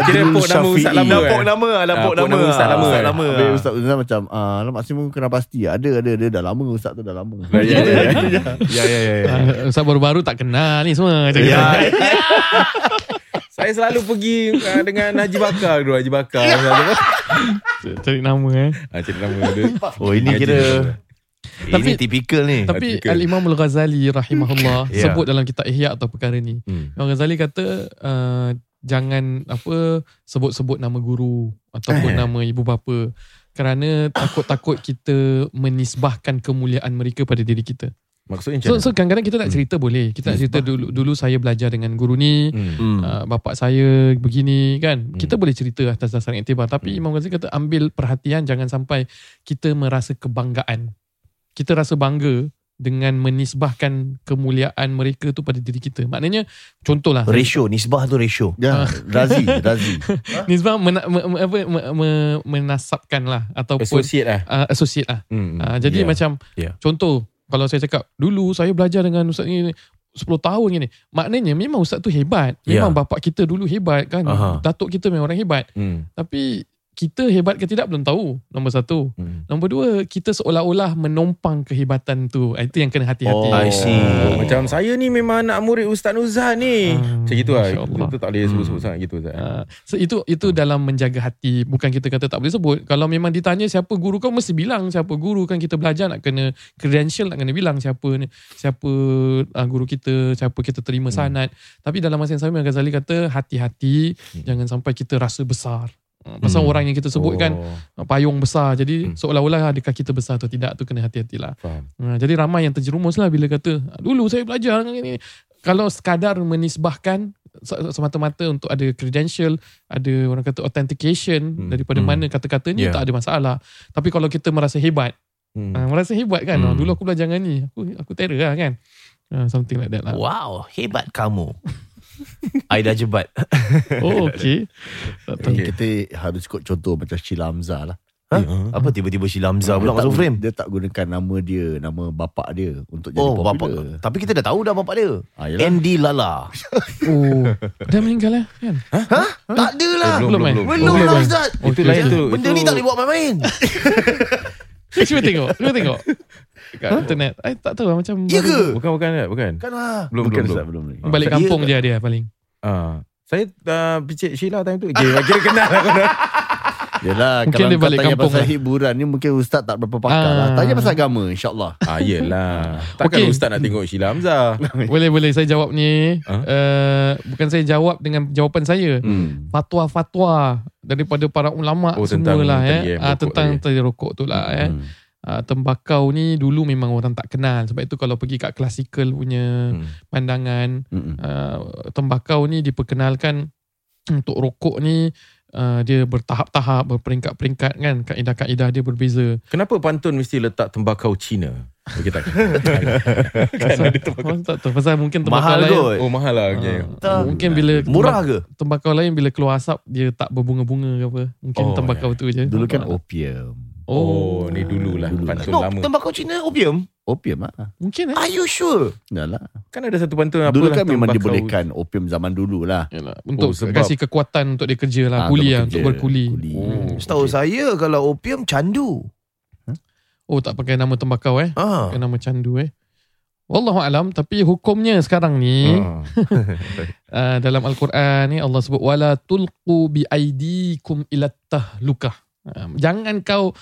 kira pok nama Ustaz lama Lapok eh? nama lah, Lapok Ah, pok nama Ustaz lama, Ustaz eh? lama Habis Ustaz Nuzam macam ah, Alamak Simon kena pasti Ada ada Dia dah lama Ustaz tu dah lama Ya, ya, ya, ya. Ya ya ya ya. Ah, Ustaz baru-baru tak kenal ni semua Ya, gitu. Saya selalu pergi uh, dengan Haji Bakar dulu Haji Bakar. Cari nama eh Ah, cerita nama dia. Oh ini Haji kira Bakar. Tapi- Ini typical ni Tapi. Al-Imam Al-Ghazali rahimahullah Ya. sebut dalam kitab Ihya atau perkara ni. Hmm. Imam Ghazali kata uh, jangan apa sebut-sebut nama guru ataupun Eh. nama ibu bapa kerana takut-takut kita menisbahkan kemuliaan mereka pada diri kita. Maksudnya So, so kadang-kadang kita nak cerita boleh. Kita nak cerita dulu dulu saya belajar dengan guru ni, Hmm. Hmm. uh, bapak saya begini kan. Hmm. Kita boleh cerita atas dasar iktibar tapi Imam Ghazali kata ambil perhatian jangan sampai kita merasa kebanggaan. Kita rasa bangga dengan menisbahkan kemuliaan mereka tu pada diri kita. Maknanya contohlah Ratio Nisbah tu ratio Ya Razi Razi nisbah mena, me, me, apa, me, me, menasabkan lah ataupun Associate lah. uh, associate lah. Hmm. Uh, jadi Ya. macam Ya. contoh kalau saya cakap dulu saya belajar dengan ustaz ni 10 tahun gini. Maknanya memang ustaz tu hebat. Memang Ya. bapak kita dulu hebat kan. Aha. Datuk kita memang orang hebat. Hmm. Tapi kita hebat ke tidak belum tahu. Nombor satu. Hmm. Nombor dua, kita seolah-olah menumpang kehebatan tu. Ah, Itu yang kena hati-hati. Oh. I see. Oh, macam saya ni memang anak murid Ustaz Nuzhan ni. Ah, Macam gitu lah. Itu tak boleh sebut-sebut sangat gitu Ustaz. Uh, so itu itu dalam menjaga hati bukan kita kata tak boleh sebut kalau memang ditanya siapa guru kau mesti bilang siapa guru kan kita belajar nak kena credential nak kena bilang siapa ni siapa uh, guru kita siapa kita terima Hmm. sanad tapi dalam masa yang sama Ghazali kata hati-hati Hmm. jangan sampai kita rasa besar pasal Hmm. orang yang kita sebutkan Oh, uh, payung besar jadi Hmm. seolah-olah adakah kita besar atau tidak tu kena hati-hatilah faham. Ha, jadi ramai yang terjerumus lah bila kata dulu saya belajar dengan ini. Kalau sekadar menisbahkan se- semata-mata untuk ada credential, ada orang kata authentication Hmm. daripada Hmm. mana kata-katanya Yeah. tak ada masalah. Tapi kalau kita merasa hebat, Hmm. ha, merasa hebat kan, Hmm. dulu aku belajar dengan ni, aku aku terror lah kan. Ha, something like that lah. Wow Hebat kamu Aida jebat Oh okay. Tahu. okay. Kita harus ikut contoh Macam Sheila Hamzah lah ha? Apa tiba-tiba Sheila Hamzah pula masuk frame Dia tak gunakan nama dia Nama bapak dia Untuk jadi Oh popular bapak Tapi kita dah tahu dah bapak dia Ah, yelah. Andy Lala Oh, dah meninggal lah kan? Tak ada lah Eh, belum, Belum, eh? belum, Belum belum, lah eh? Ustaz Itu lain tu. Benda ni tak boleh buat main-main Cuba tengok, cuba tengok. Kat internet. I tak tahu lah macam Ya ke? Bukan bukan bukan. Kan lah Belum Bukan belum belum. belum lagi. balik kampung dia dia paling. Ah, saya uh, picit Sheila time tu. Okay, kira kenal lah kau. Yelah Mungkin Kalau dia kau balik tanya kampung pasal lah. hiburan ni Mungkin Ustaz tak berapa pakar Ah. lah Tanya pasal agama InsyaAllah Ah, yelah. Takkan Okay. Ustaz nak tengok Sheila Hamzah. Boleh boleh saya jawab ni. Ha? Uh, bukan saya jawab dengan jawapan saya. Hmm. Fatwa-fatwa daripada para ulama Oh, tentang semualah tadi, eh. eh, Ah, rokok tentang tadi. rokok tu lah eh. Hmm. Ah, tembakau ni dulu memang orang tak kenal sebab itu kalau pergi kat klasikal punya Hmm. pandangan uh, tembakau ni diperkenalkan untuk rokok ni uh, dia bertahap-tahap berperingkat-peringkat kan kaedah-kaedah dia berbeza Kenapa pantun mesti letak tembakau Cina? Okey tak. pasal, oh, tak tahu pasal mungkin tembakau Mahal lain kot Oh mahal lah. Okay. Ah, mungkin bila Murah ke? tembakau lain bila keluar asap dia tak berbunga-bunga ke apa mungkin Oh, tembakau tu je Dulu kan opium Oh, ni dululah pantun No, lama. tembakau Cina opium. Opium lah. Mungkin eh. Are you sure? Dah lah. Kan ada satu pantun apa Dulu lah, kan memang dibolehkan opium zaman dulu lah. Yalah, untuk Oh, sebab- kasih kekuatan untuk dia kerja lah. Ah, kuli untuk lah, untuk berkuli. Kuli. Oh. Setahu saya kalau opium candu. Oh tak pakai nama tembakau eh. Ah. Pakai nama candu eh. Wallahu alam tapi hukumnya sekarang ni Ah. uh, dalam al-Quran ni Allah sebut wala tulqu bi aidikum ila tahlukah. Uh, jangan kau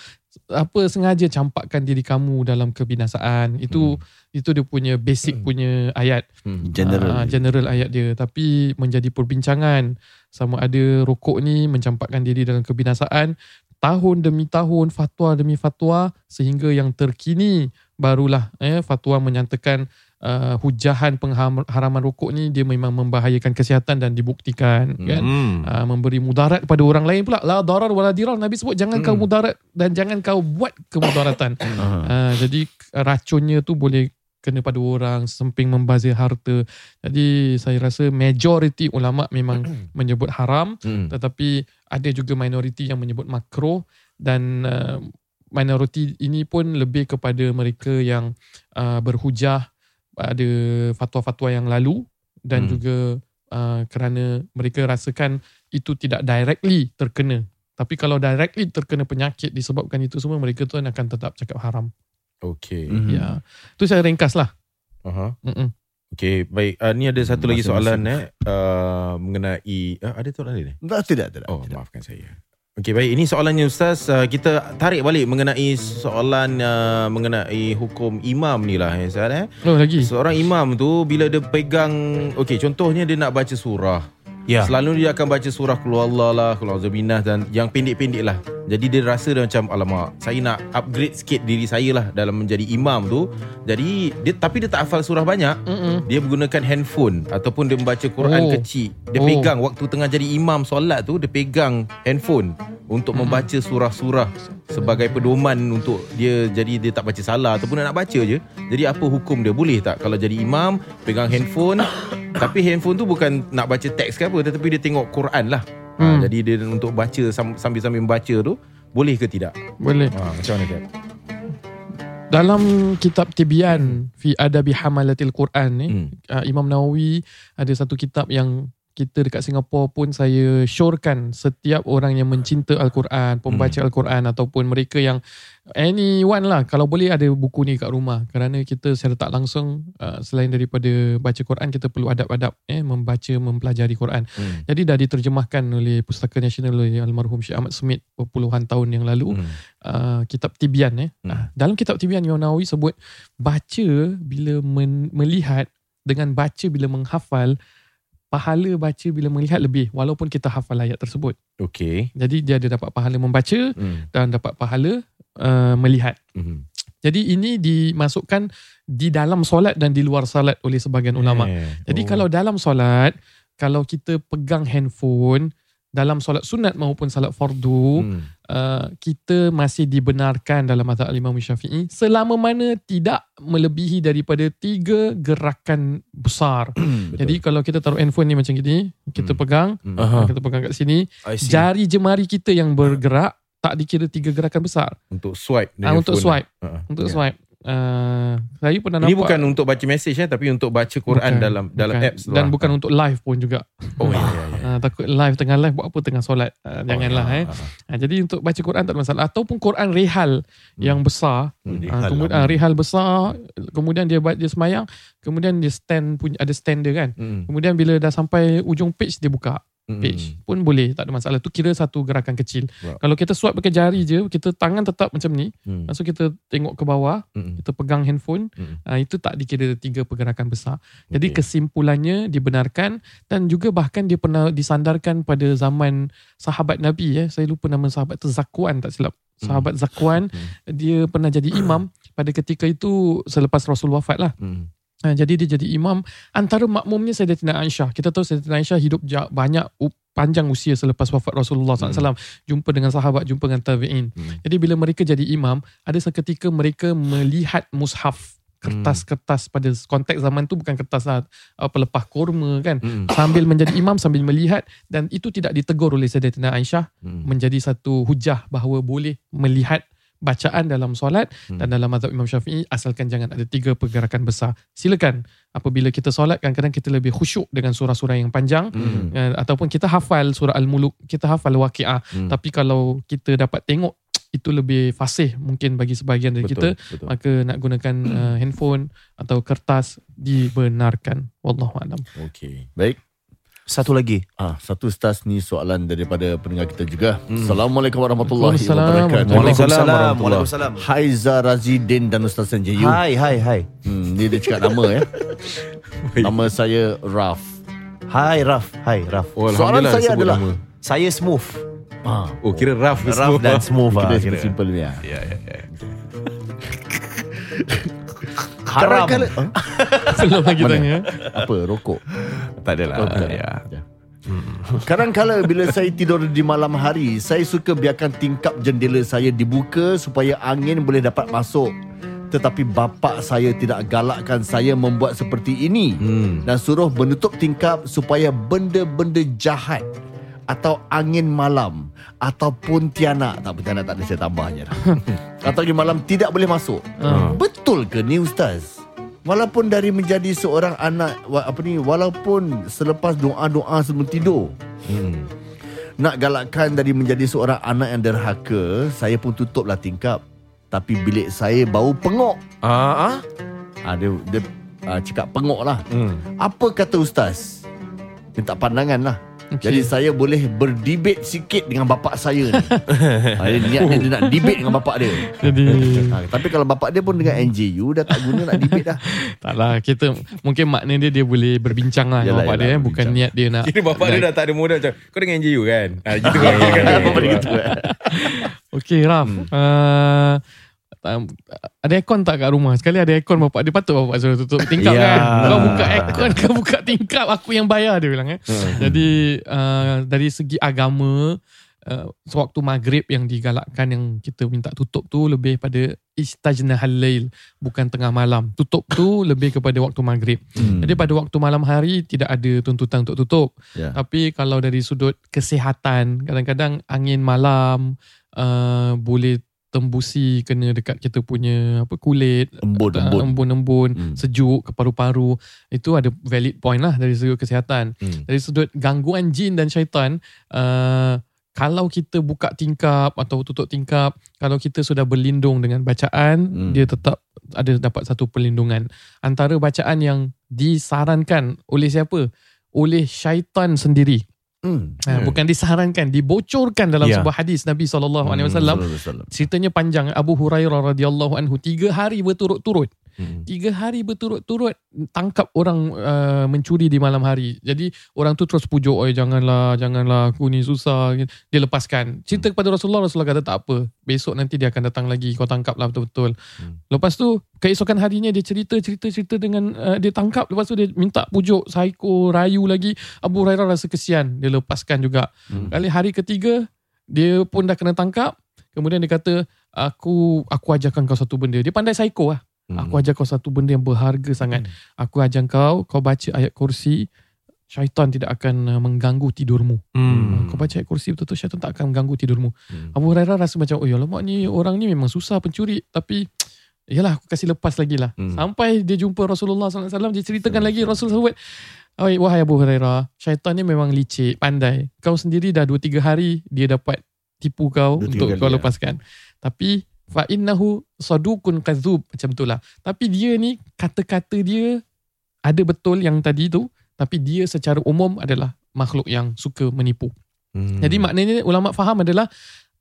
apa sengaja campakkan diri kamu dalam kebinasaan. Itu itu dia punya basic punya ayat. Hmm. General. Ah, general ayat dia tapi menjadi perbincangan sama ada rokok ni mencampakkan diri dalam kebinasaan tahun demi tahun fatwa demi fatwa sehingga yang terkini barulah eh fatwa menyatakan uh, hujahan pengharaman rokok ni dia memang membahayakan kesihatan dan dibuktikan kan? Hmm. uh, memberi mudarat pada orang lain pula. La darar wala dirar. Nabi sebut jangan kau mudarat dan jangan kau buat kemudaratan. Uh, jadi racunnya tu boleh kena pada orang semping membazir harta. Jadi saya rasa majoriti ulama memang menyebut haram. Hmm. tetapi ada juga minoriti yang menyebut makro dan uh, minoriti ini pun lebih kepada mereka yang uh, berhujah ada fatwa-fatwa yang lalu dan Hmm. juga uh, kerana mereka rasakan itu tidak directly terkena tapi kalau directly terkena penyakit disebabkan itu semua mereka tu akan tetap cakap haram Okay. Mhm. ya tu saya ringkas lah Aha. Mm-mm. Okay, baik. Uh, ni ada satu lagi soalan eh uh, mengenai uh, ada soalan lain eh? Tak, tidak, tidak. Oh, tidak. maafkan saya. Okey, baik. Ini soalannya Ustaz. Uh, kita tarik balik mengenai soalan uh, mengenai hukum imam ni lah eh, Ustaz. Eh? oh lagi Seorang imam tu bila dia pegang, okey contohnya dia nak baca surah. Ya. Selalu dia akan baca surah Keluar Allah lah, Keluar Zabinah dan yang pendek-pendek lah. Jadi dia rasa dia macam, alamak, saya nak upgrade sikit diri saya lah dalam menjadi imam tu. Jadi, dia tapi dia tak hafal surah banyak. Mm-mm. Dia menggunakan handphone ataupun dia membaca Quran Oh. kecil. Dia Oh. pegang waktu tengah jadi imam solat tu dia pegang handphone untuk membaca surah-surah sebagai pedoman untuk dia jadi dia tak baca salah ataupun nak baca je. Jadi apa hukum dia? Boleh tak kalau jadi imam pegang handphone tapi handphone tu bukan nak baca teks ke apa tetapi dia tengok Quran lah. Hmm. Ha, jadi dia untuk baca sam- sambil-sambil membaca tu boleh ke tidak? boleh Ha, macam mana Kak? dalam kitab Tibyan fi adabi hamalatil Quran ni Hmm. uh, Imam Nawawi ada satu kitab yang kita dekat Singapura pun saya syorkan setiap orang yang mencinta Al-Quran, pembaca Al-Quran ataupun mereka yang anyone lah kalau boleh ada buku ni kat rumah kerana kita secara tak langsung uh, selain daripada baca Quran kita perlu adab-adab eh membaca mempelajari Quran. Hmm. Jadi dah diterjemahkan oleh Pustaka Nasional oleh almarhum Syekh Ahmad Smith puluhan tahun yang lalu Hmm. uh, kitab Tibyan eh. Hmm. Hmm. dalam kitab Tibyan Imam Nawawi sebut baca bila men- melihat dengan baca bila menghafal pahala baca bila melihat lebih walaupun kita hafal ayat tersebut. Okey. Jadi dia ada dapat pahala membaca Hmm. dan dapat pahala uh, melihat. Hmm. Jadi ini dimasukkan di dalam solat dan di luar solat oleh sebahagian ulama. Eh. Jadi Oh. kalau dalam solat kalau kita pegang handphone dalam solat sunat maupun solat fardu Hmm. uh, kita masih dibenarkan dalam mazhab Imam Syafi'i selama mana tidak melebihi daripada tiga gerakan besar. Jadi kalau kita taruh handphone ni macam gini, kita Hmm. pegang, Hmm. Aha. kita pegang kat sini, jari jemari kita yang bergerak tak dikira tiga gerakan besar. Untuk swipe dengan untuk phone swipe. Ha, untuk ya. swipe. Uh, saya pernah Ini nampak bukan untuk baca mesej eh tapi untuk baca Quran Bukan, dalam dalam bukan. apps tu dan lah. bukan untuk live pun juga. Oh ya ya. ya. Uh, takut live tengah live buat apa tengah solat. Uh, janganlah Oh, eh. ya. Ha, jadi untuk baca Quran tak ada masalah ataupun Quran rehal yang besar Hmm, rehal kemudian lama. ha, rehal besar kemudian dia buat dia semayang kemudian dia stand punya ada stand dia kan Hmm. kemudian bila dah sampai ujung page dia buka Hmm. page pun boleh tak ada masalah tu kira satu gerakan kecil Wow. kalau kita swipe pakai jari je kita tangan tetap macam ni Hmm. lepas tu kita tengok ke bawah Hmm. kita pegang handphone Hmm. ha, itu tak dikira tiga pergerakan besar jadi Okey. kesimpulannya dibenarkan dan juga bahkan dia pernah disandarkan pada zaman sahabat Nabi eh. Saya lupa nama sahabat tu Zakwan tak silap. Sahabat Zakwan Hmm. dia pernah jadi imam pada ketika itu selepas Rasul wafat lah. Hmm. Ha, jadi dia jadi imam antara makmumnya Sayyidatina Aisyah. Kita tahu Sayyidatina Aisyah hidup banyak panjang usia selepas wafat Rasulullah SAW. Jumpa dengan sahabat, jumpa dengan tabi'in. Hmm. Jadi bila mereka jadi imam, ada seketika mereka melihat mushaf kertas-kertas pada konteks zaman tu bukan kertas lah, uh, pelepah kurma kan Hmm. sambil menjadi imam sambil melihat dan itu tidak ditegur oleh Sayyidatina Aisyah Hmm. menjadi satu hujah bahawa boleh melihat bacaan dalam solat Hmm. dan dalam mazhab Imam Syafi'i asalkan jangan ada tiga pergerakan besar. Silakan apabila kita solat kadang-kadang kita lebih khusyuk dengan surah-surah yang panjang Hmm. uh, ataupun kita hafal surah Al-Muluk, kita hafal Waqiah. Hmm. Tapi kalau kita dapat tengok itu lebih fasih mungkin bagi sebahagian dari kita Betul, betul. maka nak gunakan uh, handphone atau kertas dibenarkan wallahu alam Okey. Baik. Satu lagi. Ah, satu ustaz ni soalan daripada pendengar kita juga. Hmm. Assalamualaikum warahmatullahi Waalaikumsalam wabarakatuh. Waalaikumsalam. warahmatullahi. Waalaikumsalam. Haiza Razidin dan Ustaz Sanjayu. Hai, hai, hai. Hmm, ni dia cakap nama ya. nama saya Raf. Hai, Raf. Hai, Raf. Oh, Soalan saya sebut adalah- nama. Saya smooth. Ah, Oh, kira Raf semua? dan smooth. kita ah, simple, kira. simple ni. ah. Ya, ya, ya. Haram. Kadang-kadang- ah, belum lagi Mana? tanya apa rokok? Tak adalah. Bukan. ya. Ya. Kadang-kala bila saya tidur di malam hari, saya suka biarkan tingkap jendela saya dibuka supaya angin boleh dapat masuk. Tetapi bapa saya tidak galakkan saya membuat seperti ini Hmm. dan suruh menutup tingkap supaya benda-benda jahat atau angin malam ataupun tianak tak tianak tak ada saya tambah je dah. atau angin malam tidak boleh masuk. Ah. Betul ke ni ustaz? Walaupun dari menjadi seorang anak apa ni walaupun selepas doa-doa sebelum tidur Hmm. nak galakkan dari menjadi seorang anak yang derhaka, saya pun tutuplah tingkap. Tapi bilik saya bau pengok. Ah. Ah dia dia ah, cakap pengok lah. Hmm. Apa kata ustaz? Minta pandangan lah. Okay. Jadi saya boleh berdebat sikit dengan bapak saya ni. ha, dia niat dia, dia nak debate dengan bapak dia. jadi Ha, tapi kalau bapak dia pun dengan NJU dah tak guna nak debate dah. taklah kita mungkin makna dia dia boleh berbincang lah Yalah, dengan bapak yalah, dia eh. bukan niat dia nak Kira bapak dia dah tak ada modal macam kau dengan NGU kan? Ah, gitu kan? bapak dia gitu. Okey Raf Hmm. uh, tak- ada aircon tak kat rumah Sekali ada aircon bapak Dia patut bapak suruh tutup tingkap Ya. kan Kau buka aircon Kau buka tingkap Aku yang bayar dia bilang eh. Jadi uh, Dari segi agama uh, Sewaktu maghrib yang digalakkan Yang kita minta tutup tu Lebih pada Istajnahal lail Bukan tengah malam Tutup tu lebih kepada waktu maghrib Hmm. Jadi pada waktu malam hari Tidak ada tuntutan untuk tutup Ya. tapi kalau dari sudut kesihatan, kadang-kadang angin malam uh, boleh tembusi kena dekat kita punya apa kulit, Embun, uh, embun. embun-embun, Hmm. sejuk ke paru-paru. Itu ada valid point lah dari sudut kesihatan. Hmm. Dari sudut gangguan jin dan syaitan, uh, kalau kita buka tingkap atau tutup tingkap, kalau kita sudah berlindung dengan bacaan, Hmm. dia tetap ada dapat satu perlindungan. Antara bacaan yang disarankan oleh siapa? Oleh syaitan sendiri. Hmm. Ha, bukan disarankan, dibocorkan dalam Ya. sebuah hadis Nabi SAW. Hmm. Ceritanya panjang. Abu Hurairah radhiyallahu anhu tiga hari berturut-turut. Hmm. Tiga hari berturut-turut tangkap orang uh, mencuri di malam hari. Jadi orang tu terus pujuk, "Oi janganlah, janganlah aku ni susah." Dia lepaskan. Cerita kepada Rasulullah, Rasulullah kata tak apa. Besok nanti dia akan datang lagi. Kau tangkaplah betul-betul. Hmm. Lepas tu keesokan harinya dia cerita cerita cerita dengan uh, dia tangkap lepas tu dia minta pujuk psycho rayu lagi Abu Hurairah rasa kesian dia lepaskan juga Hmm. kali hari ketiga dia pun dah kena tangkap kemudian dia kata aku aku ajarkan kau satu benda dia pandai psycho lah Hmm. aku ajar kau satu benda yang berharga sangat aku ajar kau kau baca ayat kursi syaitan tidak akan uh, mengganggu tidurmu Hmm. kau baca ayat kursi betul-betul syaitan tak akan mengganggu tidurmu Hmm. Abu Hurairah rasa macam oh ya lemak ni orang ni memang susah pencuri tapi yalah aku kasih lepas lagi lah. Hmm. Sampai dia jumpa Rasulullah SAW dia ceritakan lagi Rasulullah sebut Oh, wahai Abu Hurairah, syaitan ni memang licik, pandai. Kau sendiri dah 2-3 hari dia dapat tipu kau Dua, untuk kau ya. lepaskan. Tapi fa innahu sadukun kadzub macam itulah. Tapi dia ni kata-kata dia ada betul yang tadi tu, tapi dia secara umum adalah makhluk yang suka menipu. Hmm. Jadi maknanya ulama faham adalah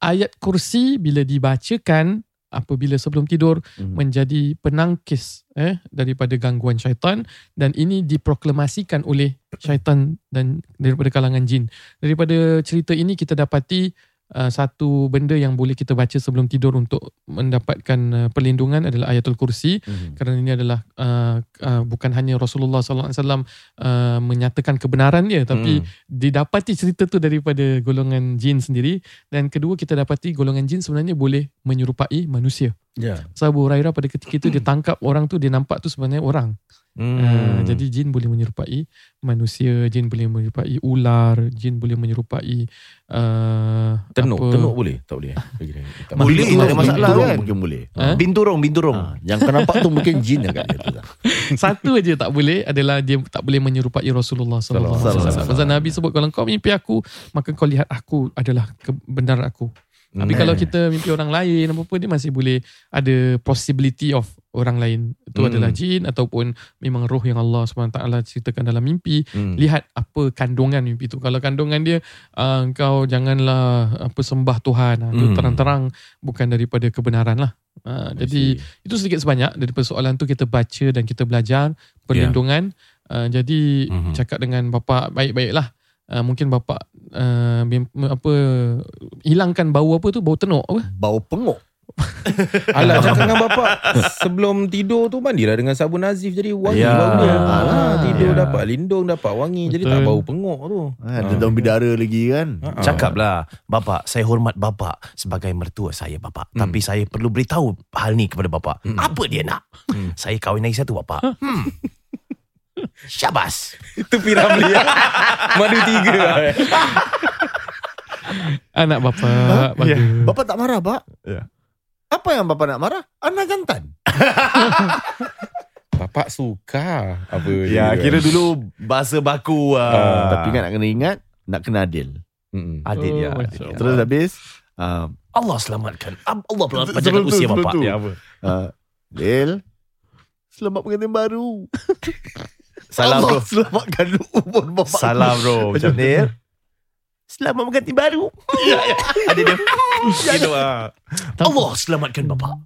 ayat kursi bila dibacakan apabila sebelum tidur Hmm. menjadi penangkis eh daripada gangguan syaitan dan ini diproklamasikan oleh syaitan dan daripada kalangan jin. Daripada cerita ini kita dapati uh, satu benda yang boleh kita baca sebelum tidur untuk mendapatkan uh, perlindungan adalah ayatul kursi Hmm. kerana ini adalah uh, uh, bukan hanya Rasulullah sallallahu alaihi wasallam uh, menyatakan kebenaran dia tapi Hmm. didapati cerita tu daripada golongan jin sendiri dan kedua kita dapati golongan jin sebenarnya boleh menyerupai manusia Ya. So Abu Hurairah pada ketika itu dia tangkap orang tu dia nampak tu sebenarnya orang. Hmm. Uh, jadi jin boleh menyerupai manusia, jin boleh menyerupai ular, jin boleh menyerupai uh, tenuk, apa, tenuk boleh? Tak boleh. Dia. Tak Boleh, tak ada Binturong- masalah binturong kan? Mungkin boleh. Ha? Binturong, binturong. Ha, yang kau nampak tu mungkin jin agak dia tu. Satu aja tak boleh adalah dia tak boleh menyerupai Rasulullah sallallahu alaihi wasallam. Pasal Nabi sebut kalau kau mimpi aku, maka kau lihat aku adalah kebenaran aku. Tapi Hmm. kalau kita mimpi orang lain apa apa dia masih boleh ada possibility of orang lain. Itu Hmm. adalah jin ataupun memang roh yang Allah SWT ceritakan dalam mimpi. Hmm. Lihat apa kandungan mimpi itu. Kalau kandungan dia uh, kau janganlah apa sembah Tuhan. Uh, Itu Hmm. terang-terang bukan daripada kebenaran lah. Uh, jadi itu sedikit sebanyak dari persoalan tu kita baca dan kita belajar perlindungan. Uh, jadi Mhm. cakap dengan bapa baik-baiklah. Uh, mungkin bapa uh, bim- apa hilangkan bau apa tu bau tenuk apa Bau pengok. Alah cakap dengan bapak Sebelum tidur tu Mandilah dengan sabun Nazif Jadi wangi Ya. bau dia ah, Tidur Ya. dapat lindung Dapat wangi Jadi tak Betul. bau pengok tu Ha, ada daun bidara lagi kan. Ah. Cakaplah, bapak, saya hormat bapak sebagai mertua saya bapak. Hmm. Tapi saya perlu beritahu hal ni kepada bapak. Apa dia nak? Hmm. Saya kahwin lagi satu bapak. Hmm. Syabas. Itu Piramli Madu tiga eh. anak bapa bagus Ya. Bapak tak marah, Pak? Ya. Apa yang bapak nak marah? Anak jantan. Bapak suka Apa Ya, dia kira kan? dulu bahasa baku. Ah. Uh, Tapi kan nak kena ingat, nak kena adil. Mm-mm. Adil ya. Oh, adil, ya. Terus habis, uh, Allah selamatkan. Allah Betul, panjangkan usia bapak. Ya, apa? uh, Dil, selamat pengantin baru. Salam bro. Allah selamatkan umur bapak. Salam bro. Macam ni. Selamat mengganti baru. Ya, ya. Ada dia. Gitu ah. Allah selamatkan bapak.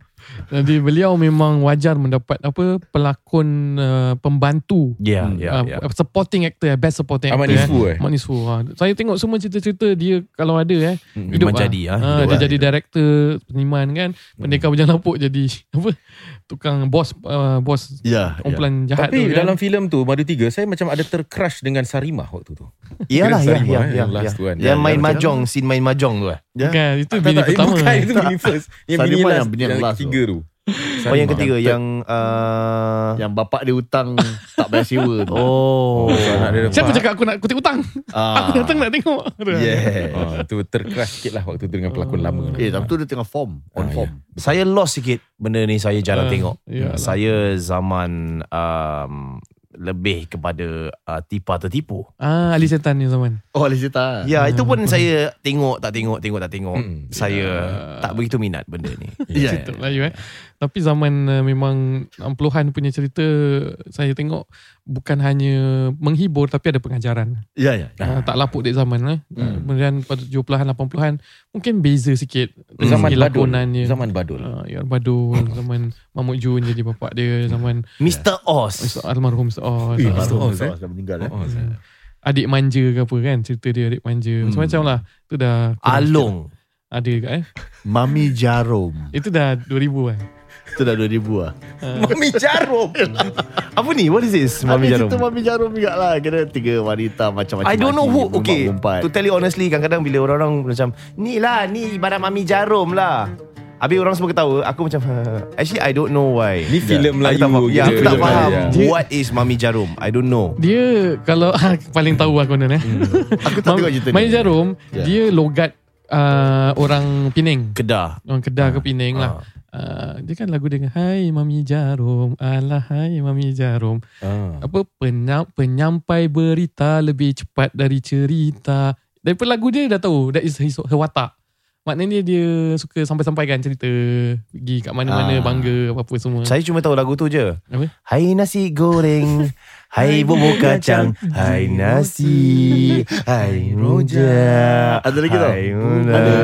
jadi beliau memang wajar mendapat apa pelakon uh, pembantu Ya, Hmm. ya, uh, ya. supporting actor best supporting Ahmad actor Nisfu eh Mak Nisfu ha. Saya tengok semua cerita-cerita dia kalau ada eh Mm-mm. hidup Memang lah. jadi, ah, Ha, dia lah, jadi hidup. director seniman kan Pendekar Bujang Lapuk jadi apa tukang bos uh, bos Ya, ya. kumpulan jahat Tapi tu kan. dalam filem tu Madu tiga Saya macam ada tercrush Dengan Sarimah waktu tu Iyalah, ya, ya, eh, ya, yang ya. tu kan. Yang Ya, main mahjong, scene main mahjong tu eh. Ya. Kan itu bini tak, eh, pertama Bukan itu bini first Yang bini yang last bini yang Yang last tu. ketiga tu Oh yang ketiga yang uh, Yang bapak dia hutang tak bayar sewa tu. Oh, Oh, so anak dia Siapa cakap aku nak kutip hutang Ah. Aku datang nak tengok Yeah. Oh, tu tercrush sikit lah Waktu tu dengan pelakon lama Eh, tapi tu dia tengah form. On Ah, form. Saya lost sikit benda ni saya jarang Ah, tengok. iyalah. Saya zaman um, lebih kepada uh, tipa tertipu. Ah Ali Setan ni zaman Oh, Alih cerita. Ya, itu pun saya tengok tak tengok, tengok tak tengok. Hmm. Saya tak begitu minat benda ni. Ya. cerita Melayu eh. Tapi zaman uh, memang 60-an punya cerita saya tengok bukan hanya menghibur tapi ada pengajaran. Ya, ya. Uh, tak lapuk dek zaman eh. Hmm. Kemudian pada 70-an 80-an mungkin beza sikit dari Zaman segi Badul lakonannya. Zaman Badul Uh, ya Badul zaman Mahmud Jun jadi bapak dia zaman Mr. Oz. Mr. almarhum Mr. Oz. Eh, Ah, Mr. Oz, eh? Oz dah meninggal eh. Oh, saya- Adik manja ke apa kan cerita dia adik manja. Hmm. Macam-macam lah. Itu dah Along. sikit. Ada juga eh. Mami Jarum. Itu dah 2000 kan. Itu dah 2000 lah. Mami Jarum Apa ni? What is this? Mami Ada Jarum. cerita Mami Jarum juga lah. Kira tiga wanita macam-macam. I don't know who Okay mengumpat-ngumpat. To tell you honestly Kadang-kadang bila orang-orang Macam Ni lah Ni ibarat Mami Jarum lah Habis orang semua ketawa Aku macam Actually I don't know why Ni filem Aku Melayu tak faham Ya aku tak faham Melayu, Dia- What is Mami Jarum I don't know Dia kalau paling tahu aku ni eh. Aku tak tengok cerita ni. Main Jarum Ya. dia logat uh, orang Penang. Kedah Orang Kedah ke Penang lah. Uh, dia kan lagu dengan Hai Mami Jarum Alah hai Mami Jarum Ah. Apa penyam, Penyampai berita Lebih cepat dari cerita Daripada lagu dia dah tahu That is his, her watak Maknanya dia suka sampai-sampaikan cerita Pergi kat mana-mana Ah. bangga apa-apa semua Saya cuma tahu lagu tu je Apa? Hai nasi goreng Hai bubur kacang Hai nasi Hai rojak Ada lagi tau. Hai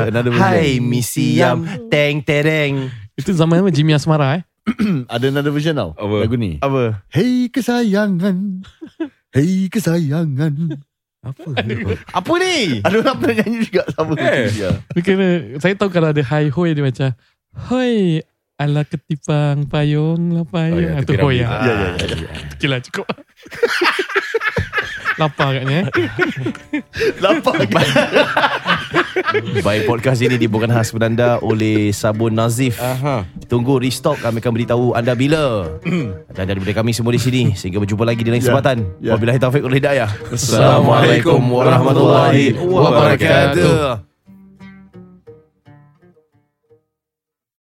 Ada-. Hai mi siam Teng tereng Itu zaman apa Jimmy Asmara eh Ada another version tau. Apa? Lagu ni. Apa? Hey kesayangan. Hey kesayangan. Apa Apa ni? Ada orang pernah nyanyi juga sama. Eh. Ya. Dia kena, saya tahu kalau ada hai hoi dia macam Hoi ala ketipang payung lah payung. Oh, ya, itu tepi hoi rambut. lah. Ya, ya, ya. Okay lah cukup. Lapar katnya eh. Lapar kan? Baik podcast ini dibawakan khas kepada anda oleh Sabun Nazif. Aha. Tunggu restock kami akan beritahu anda bila. Dan daripada kami semua di sini sehingga berjumpa lagi di lain Ya. kesempatan. Ya. Wabillahi taufik wal hidayah. Assalamualaikum warahmatullahi wabarakatuh.